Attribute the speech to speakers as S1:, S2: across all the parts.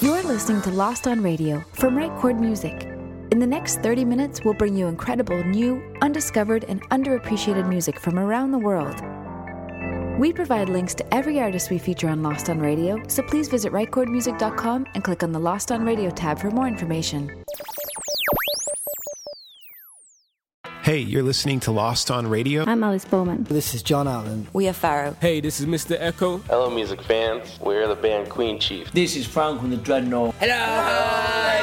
S1: You're listening to Lost on Radio from Right Chord Music. In the next 30 minutes, we'll bring you incredible, new, undiscovered, and underappreciated music from around the world. We provide links to every artist we feature on Lost on Radio, so please visit rightchordmusic.com and click on the Lost on Radio tab for more information.
S2: Hey, you're listening to Lost on Radio.
S3: I'm Alice Bowman.
S4: This is John Allen.
S5: We are Pharaoh.
S6: Hey, this is Mr. Echo.
S7: Hello, music fans. We're the band Queen Chief.
S8: This is Frank from the Dreadnought.
S9: Hello. Hi.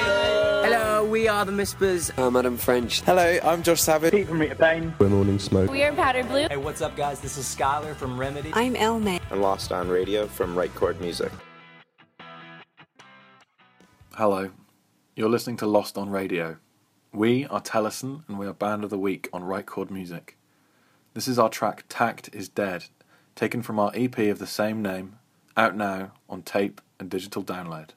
S9: Hello, we are the Mispers.
S10: Uh, I'm Adam French.
S11: Hello, I'm Josh Savage.
S12: Pete from Rita Payne.
S13: We're Morning Smoke.
S14: We are Powder Blue.
S15: Hey, what's up, guys? This is Skylar from Remedy.
S16: I'm Elme.
S17: I'm Lost on Radio from Right Chord Music.
S18: Hello, you're listening to Lost on Radio. We are Tellison and we are Band of the Week on Right Chord Music. This is our track Tact is Dead, taken from our EP of the same name, out now on tape and digital download.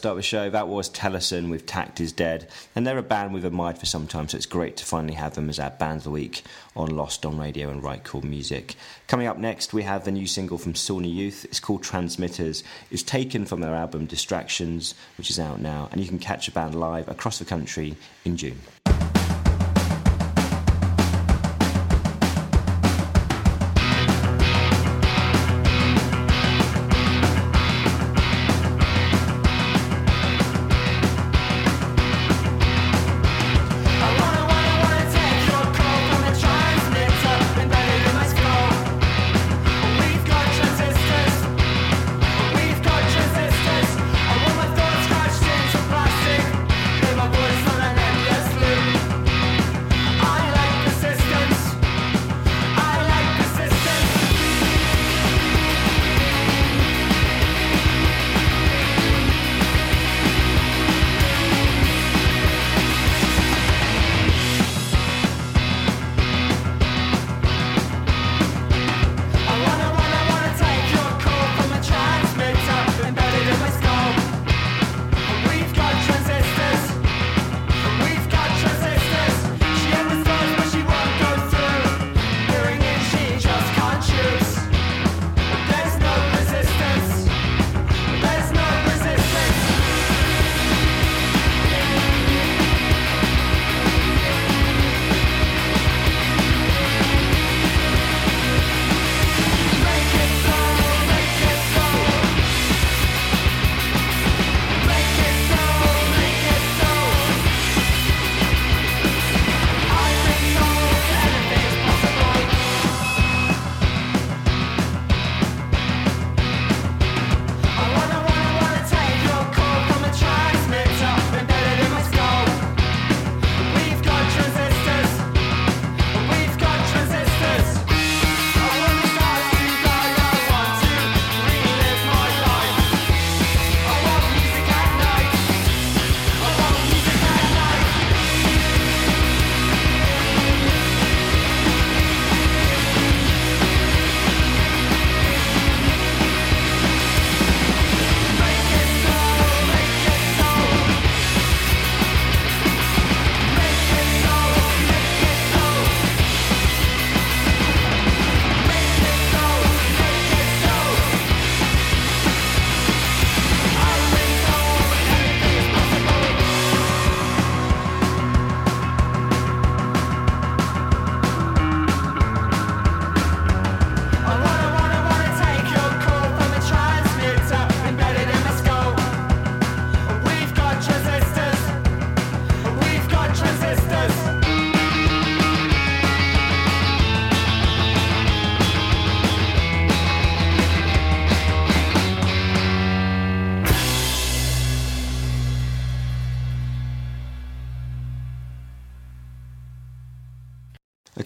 S19: Start the show. That was Tellison with Tact is Dead. And they're a band we've admired for some time, so it's great to finally have them as our Band of the Week on Lost on Radio and Right Chord Music. Coming up next, we have the new single from Sawney Youth. It's called Transmitters. It's taken from their album Distractions, which is out now, and you can catch the band live across the country in June.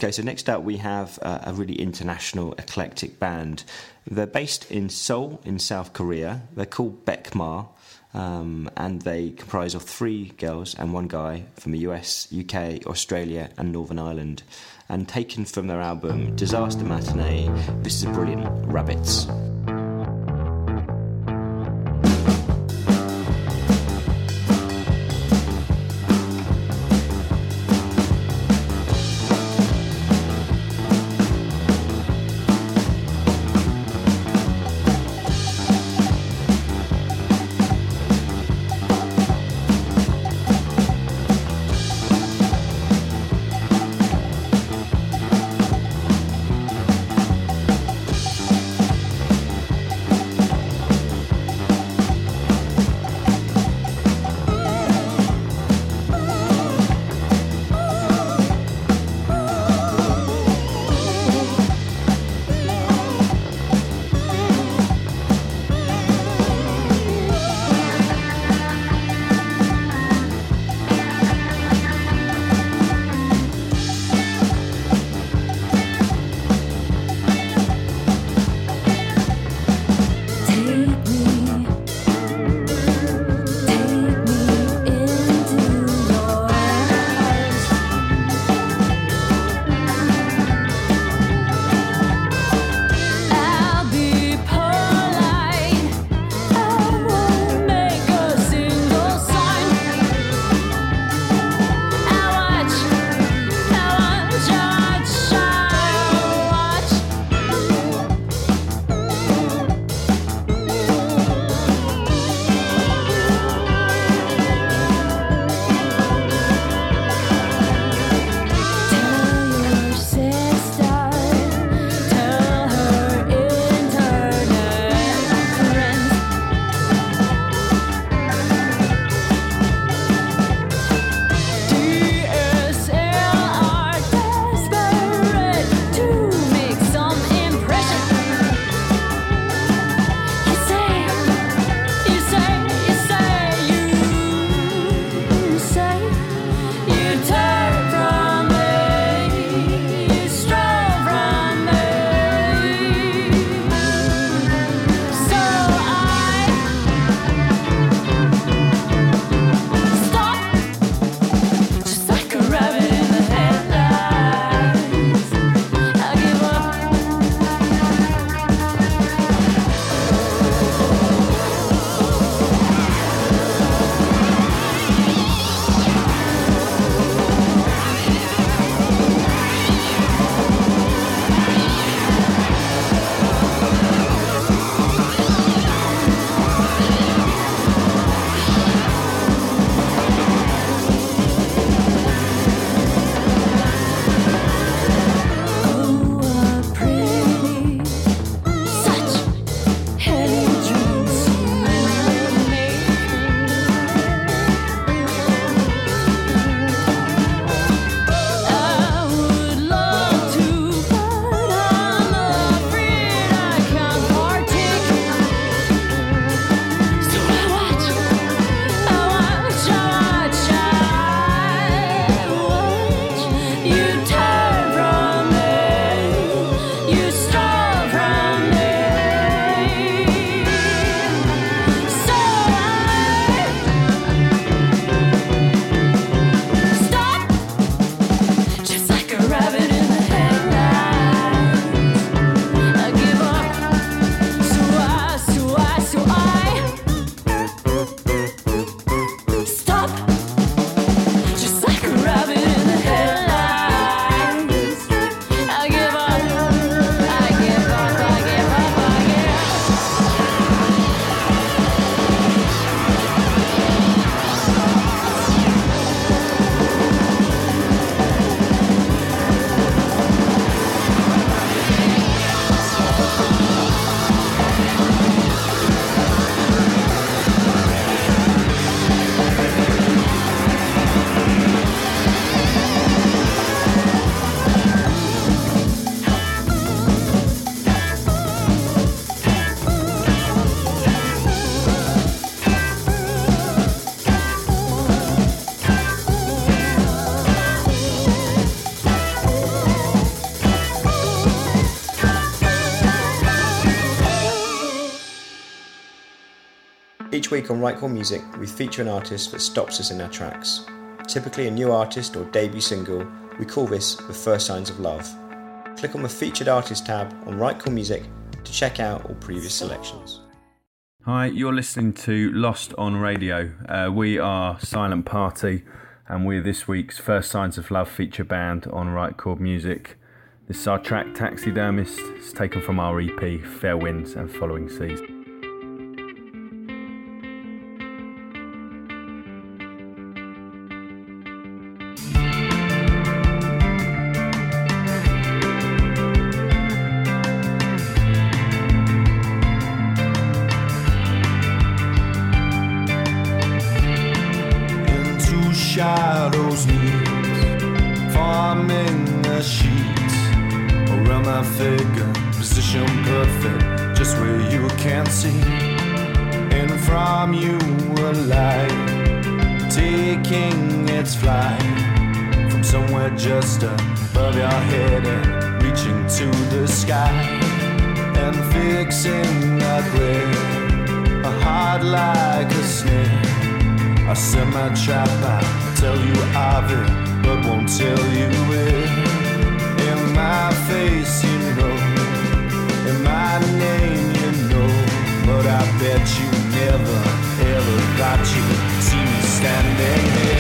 S19: Okay, so next up we have uh, a really international eclectic band. They're based in Seoul in South Korea. They're called Beckmar. Um, and they comprise of three girls and one guy from the US, UK, Australia, and Northern Ireland. And taken from their album Disaster Matinee, this is a brilliant Rabbits.
S4: week on Right Chord Music, we feature an artist that stops us in our tracks. Typically a new artist or debut single, we call this the first signs of love. Click on the featured artist tab on Right Chord Music to check out all previous selections.
S5: Hi, you're listening to Lost on Radio. Uh, we are Silent Party and we're this week's First Signs of Love feature band on Right Chord Music. This is our track Taxidermist, it's taken from our EP Fair Winds and Following Seas.
S6: that you never ever got to see me standing here.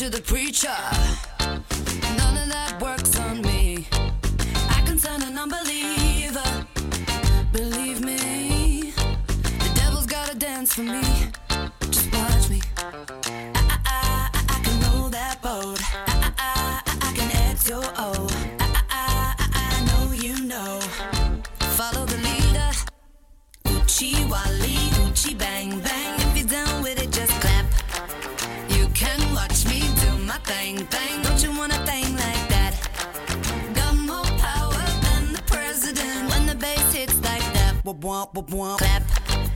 S6: to the preacher. None of that works on me. I can turn an unbeliever. Believe me, the devil's gotta
S10: dance for me. Womp womp womp. Clap.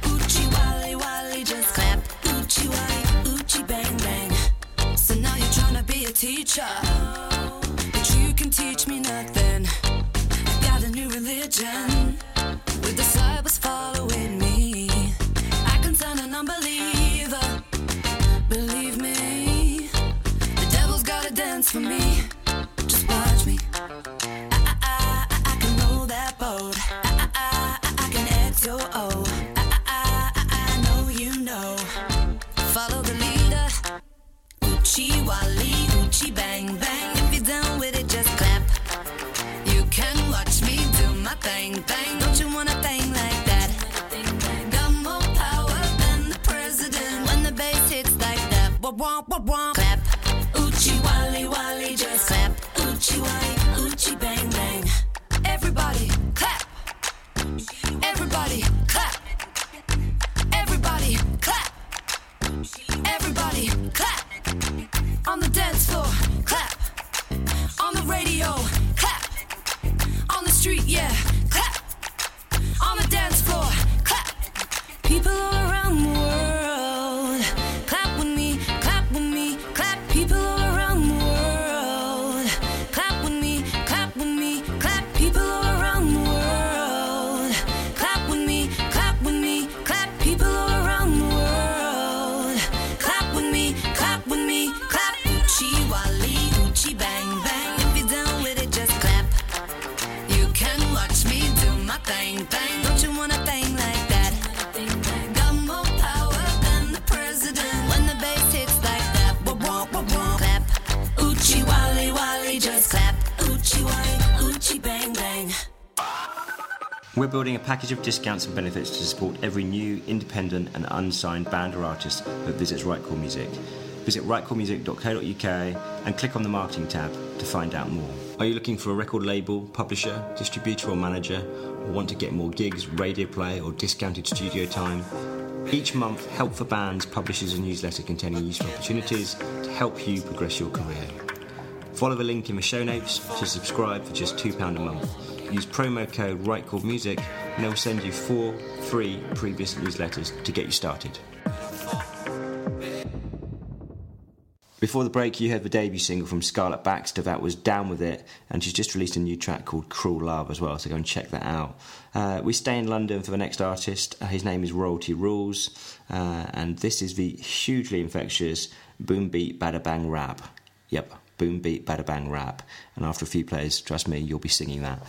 S10: Uchi Wally Wally, just clap. Uchi Wally, Uchi Bang Bang. So now you're trying to be a teacher, but you can teach me nothing. I got a new religion.
S3: We're building a package of discounts and benefits to support every new, independent, and unsigned band or artist that visits Right Chord Music. Visit rightchordmusic.co.uk and click on the marketing tab to find out more. Are you looking for a record label, publisher, distributor, or manager, or want to get more gigs, radio play, or discounted studio time? Each month, Help for Bands publishes a newsletter containing useful opportunities to help you progress your career. Follow the link in the show notes to subscribe for just £2 a month. Use promo code RightChordMusic and they'll send you four free previous newsletters to get you started. Before the break, you heard the debut single from Scarlett Baxter that was Down With It, and she's just released a new track called Cruel Love as well, so go and check that out. Uh, we stay in London for the next artist. Uh, his name is Royalty Rules, uh, and this is the hugely infectious Boom Beat Bada Bang Rap. Yep, Boom Beat Bada Bang Rap. And after a few plays, trust me, you'll be singing that.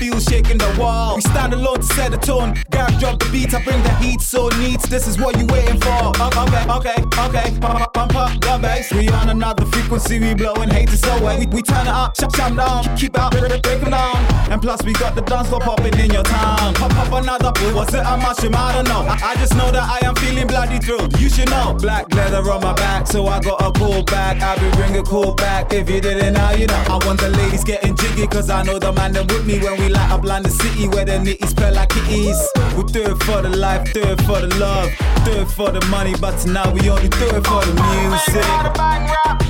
S12: Feel shaking the wall. We stand alone to set the tone. Gab drop the beat, I bring the heat so neat. This is what you waiting for. Uh, okay, okay, okay. Pump, pump up the bass. We on another frequency, we blowing haters away. We, we turn it up, shut shut down, keep out, break, break, break 'em down. And plus we got the dance floor popping in your town. Pop up another, was it a mushroom? I don't know. I, I just know that I am feeling bloody thrilled. You should know. Black leather on my back, so I got a cool back. I'll be bringing cool back. If you didn't know, you know. I want the ladies getting jiggy, cause I know the man them with me when we light up London City, where the nitties spell like kitties. We do it for the life, do it for the love, do it for the money, but tonight we only do it for the music.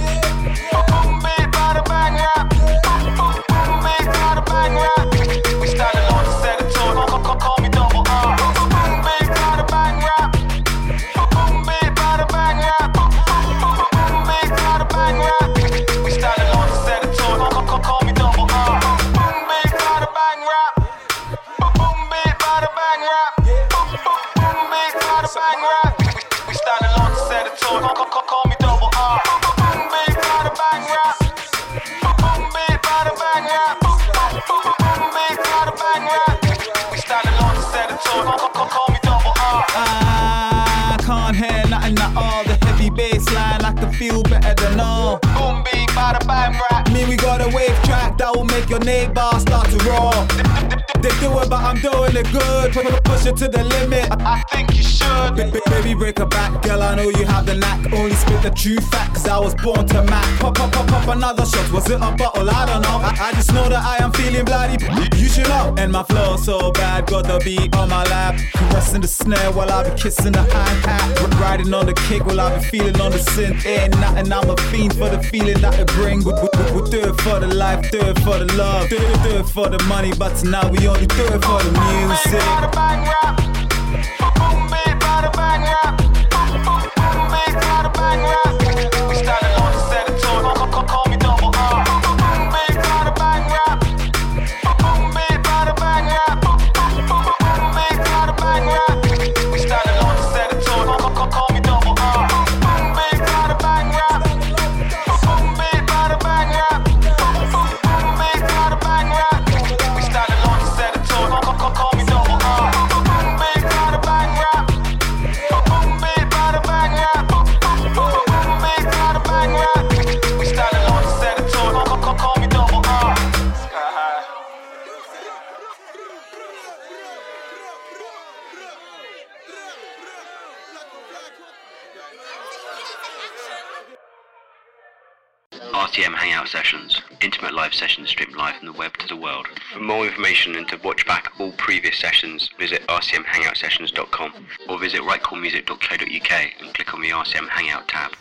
S11: better than. Boom, big, bada, bang, rap. Me, we got a wave track that will make your
S12: neighbor start to roar. They do it, but I'm doing it good. Pu- Push it to the limit. I think you should. Ba- Baby, break a back, girl. I know you have the knack. Only spit the true facts. I was born to mac. Pop, pop, pop, pop another shot. Was it a bottle? I don't know. I, I just know that I am feeling bloody. You should know. And my flow so bad, got the beat on my lap. Caressing the snare while I be kissing the hi hat. Riding on the kick while I be feeling on the synth. Ain't nothing. I'm a fiend for the feeling that it bring. We, we, we, we do it for the life, do it for the love, do it, do it for the money. But tonight we only do it for the music.
S13: RCM Hangout Sessions, intimate live sessions streamed live from the web to the world. For more information and to watch back all previous sessions, visit rcmhangoutsessions.com or visit rightchordmusic.co.uk and click on the RCM Hangout tab.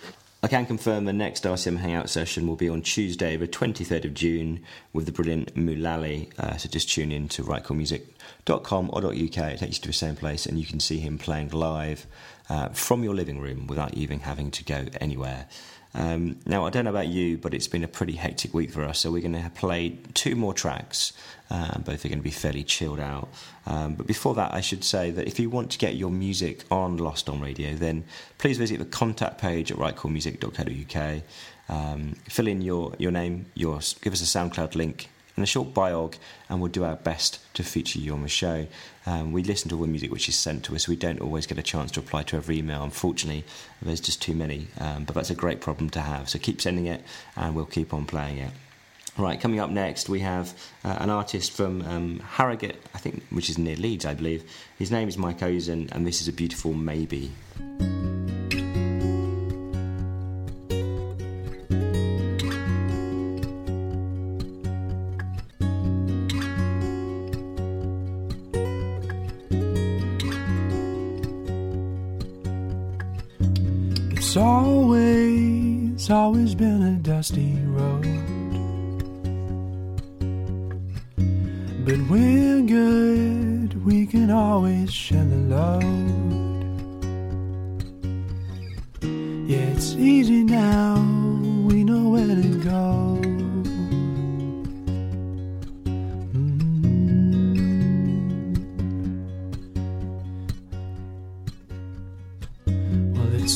S3: I can confirm the next RCM Hangout session will be on Tuesday, the 23rd of June, with the brilliant Mulally. Uh, so just tune in to rightchordmusic.com or .uk. It takes you to the same place, and you can see him playing live uh, from your living room without even having to go anywhere. Um, now, I don't know about you, but it's been a pretty hectic week for us, so we're going to play two more tracks. Uh, both are going to be fairly chilled out. Um, but before that, I should say that if you want to get your music on Lost on Radio, then please visit the contact page at rightchordmusic.co.uk. Um, fill in your, your name, your, give us a SoundCloud link, and a short biog, and we'll do our best to feature you on the show. Um, we listen to all the music which is sent to us. We don't always get a chance to reply to every email. Unfortunately, there's just too many, um, but that's a great problem to have. So keep sending it, and we'll keep on playing it. Right, coming up next, we have uh, an artist from um, Harrogate, I think, which is near Leeds, I believe. His name is Mike Ozen, and this is a beautiful maybe.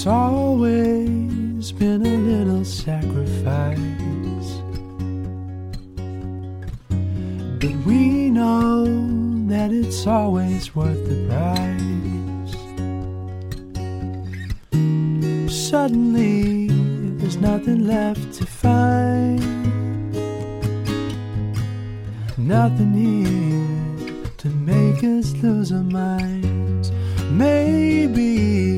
S14: It's always been a little sacrifice. But we know that it's always worth the price. Suddenly, there's nothing left to find. Nothing here to make us lose our minds. Maybe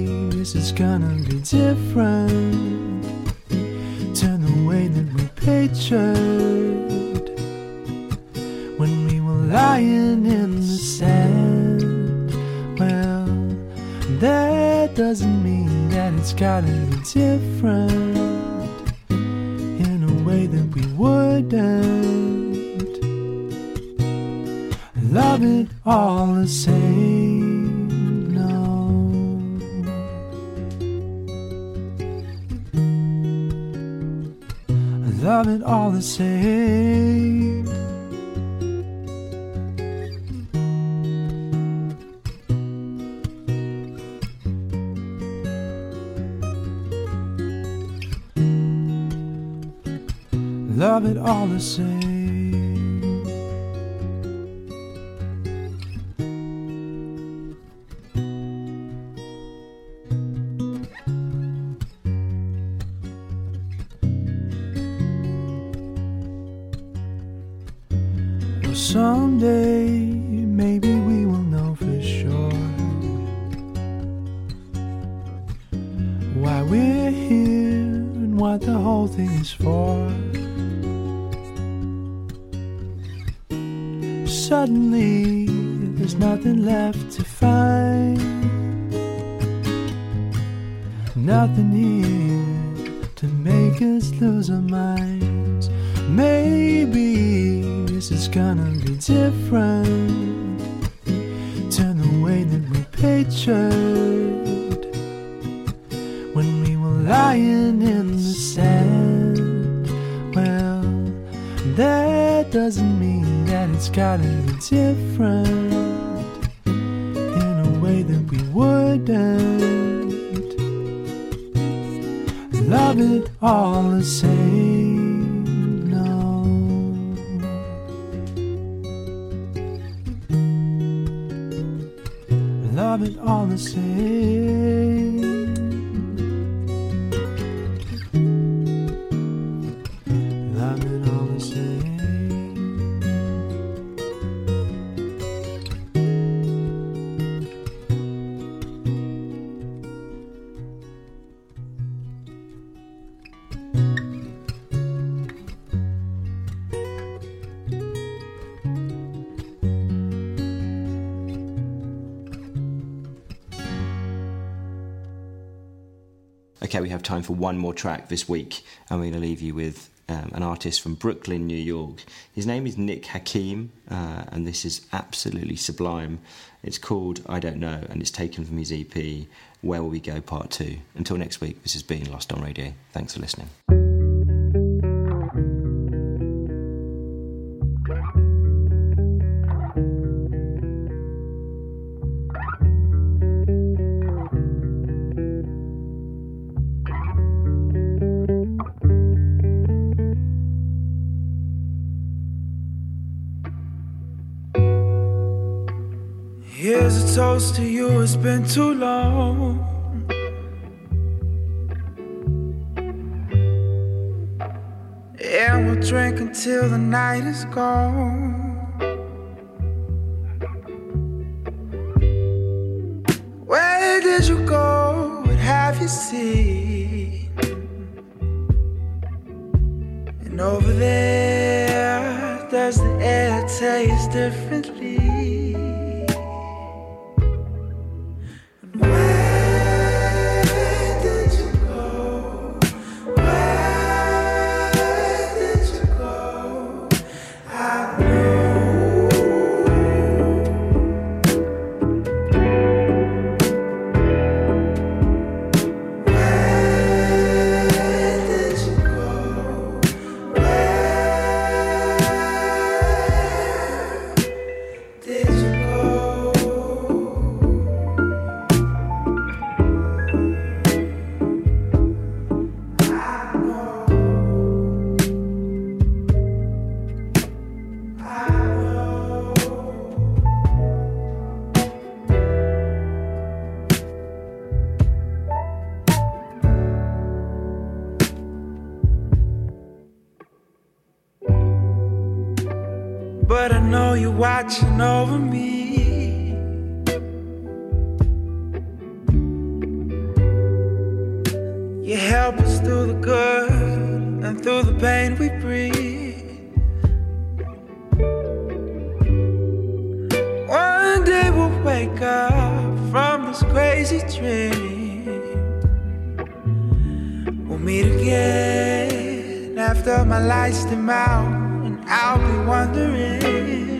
S14: this is gonna be different. Turn the way that we pictured when we were lying in the sand. Well, that doesn't mean that it's gotta be different in a way that we wouldn't. Love it all the same. Love it all the same. Love it all the same. That doesn't mean that it's gotta be different in a way that we wouldn't love it all the same. No. Love it all the same.
S3: Time for one more track this week, and we're going to leave you with um, an artist from Brooklyn, New York. His name is Nick Hakim, uh, and this is absolutely sublime. It's called I Don't Know, and it's taken from his EP, Where Will We Go Part 2. Until next week, this has been Lost on Radio. Thanks for listening.
S6: Toast to you, it's been too long. And we'll drink until the night is gone. Where did you go? What have you seen? And over there, does the air taste differently? Meet again after my lights dim out, and I'll be wondering.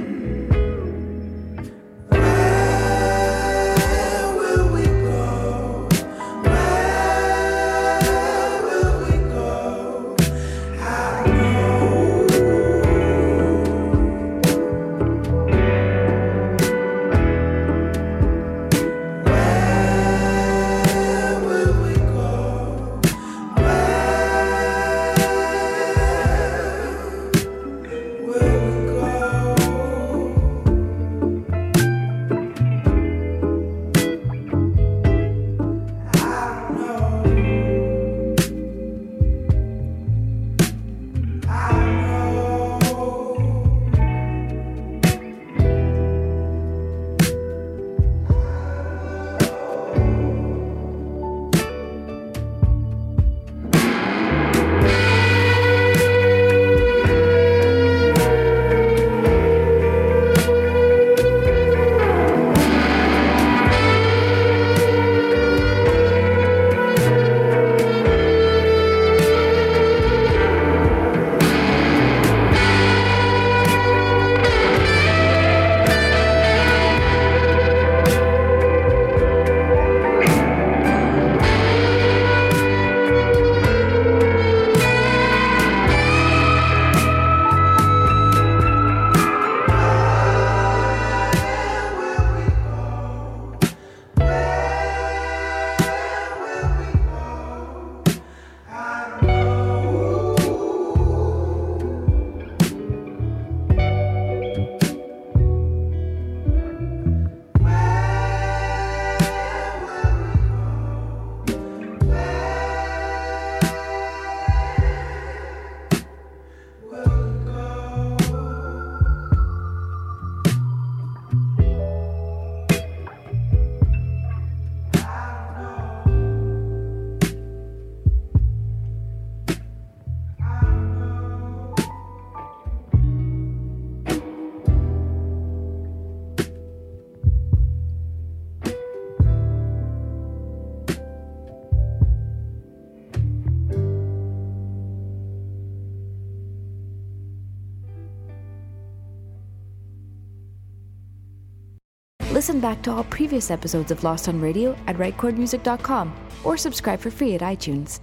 S1: Listen back to all previous episodes of Lost on Radio at rightchordmusic.com or subscribe for free at iTunes.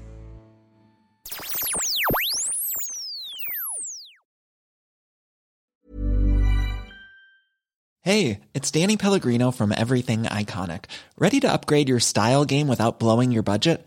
S20: Hey, it's Danny Pellegrino from Everything Iconic. Ready to upgrade your style game without blowing your budget?